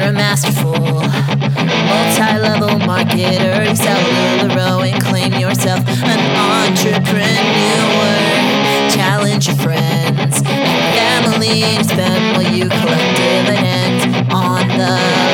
You're a masterful, multi level marketer. Excel Lularoe and claim yourself an entrepreneur. Challenge your friends and family to spend while you collect dividends on the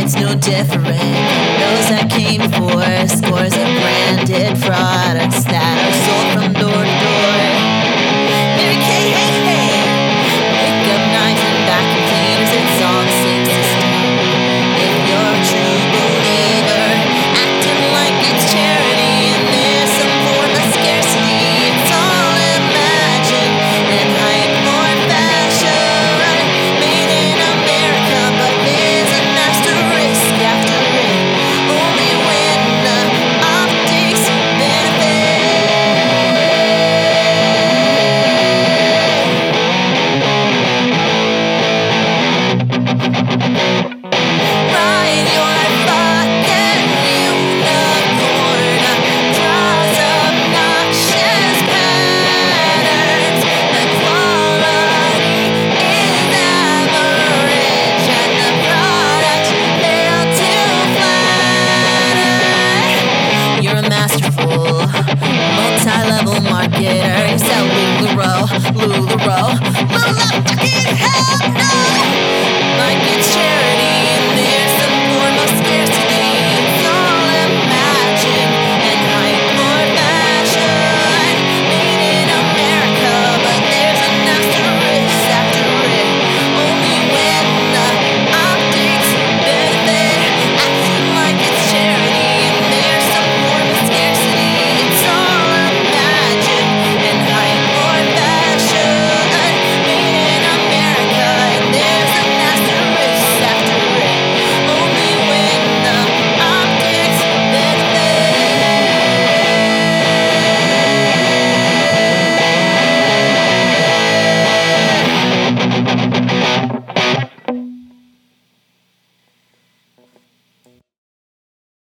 It's no different. Those that came for scores of blew the.